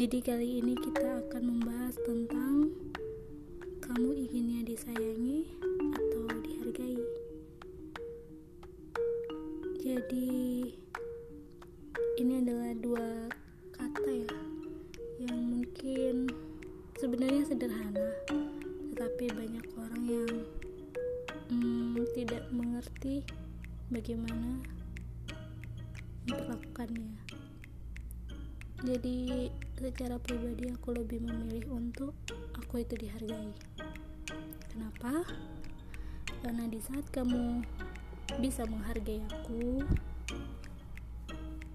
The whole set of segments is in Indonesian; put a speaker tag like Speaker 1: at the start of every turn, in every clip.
Speaker 1: Jadi kali ini kita akan membahas tentang kamu inginnya disayangi atau dihargai. Jadi ini adalah dua kata ya yang mungkin sebenarnya sederhana, tetapi banyak orang yang hmm, tidak mengerti bagaimana memperlakukannya. Jadi secara pribadi aku lebih memilih untuk aku itu dihargai. Kenapa? Karena di saat kamu bisa menghargai aku,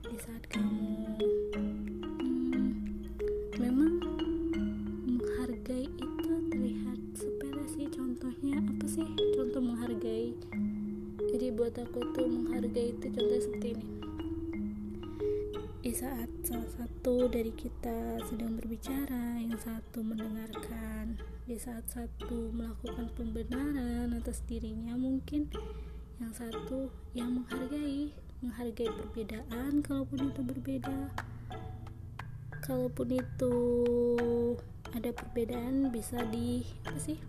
Speaker 1: di saat kamu hmm, memang menghargai itu terlihat sepele sih. Contohnya apa sih? Contoh menghargai. Jadi buat aku tuh menghargai itu contohnya seperti ini di saat salah satu dari kita sedang berbicara, yang satu mendengarkan, di saat satu melakukan pembenaran atas dirinya, mungkin yang satu yang menghargai, menghargai perbedaan, kalaupun itu berbeda, kalaupun itu ada perbedaan bisa di apa sih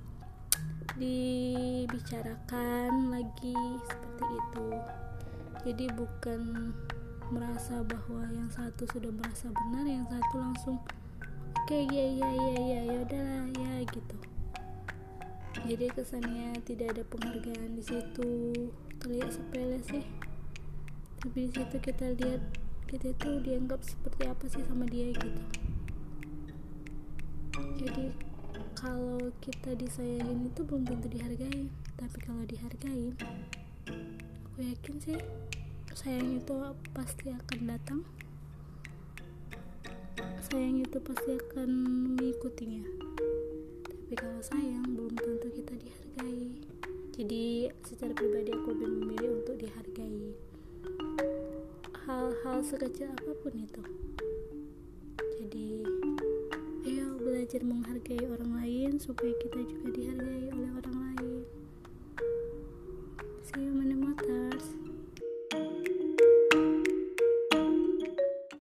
Speaker 1: dibicarakan lagi seperti itu. Jadi bukan merasa bahwa yang satu sudah merasa benar yang satu langsung oke okay, ya ya ya ya ya udahlah ya gitu. Jadi kesannya tidak ada penghargaan di situ. Terlihat sepele sih. Tapi di situ kita lihat kita itu dianggap seperti apa sih sama dia gitu. Jadi kalau kita disayangin itu belum tentu dihargai. Tapi kalau dihargai aku yakin sih sayang itu pasti akan datang. Sayang itu pasti akan mengikutinya. Tapi kalau sayang belum tentu kita dihargai. Jadi secara pribadi aku lebih memilih untuk dihargai. Hal-hal sekecil apa pun itu. Jadi ayo belajar menghargai orang lain supaya kita juga dihargai oleh orang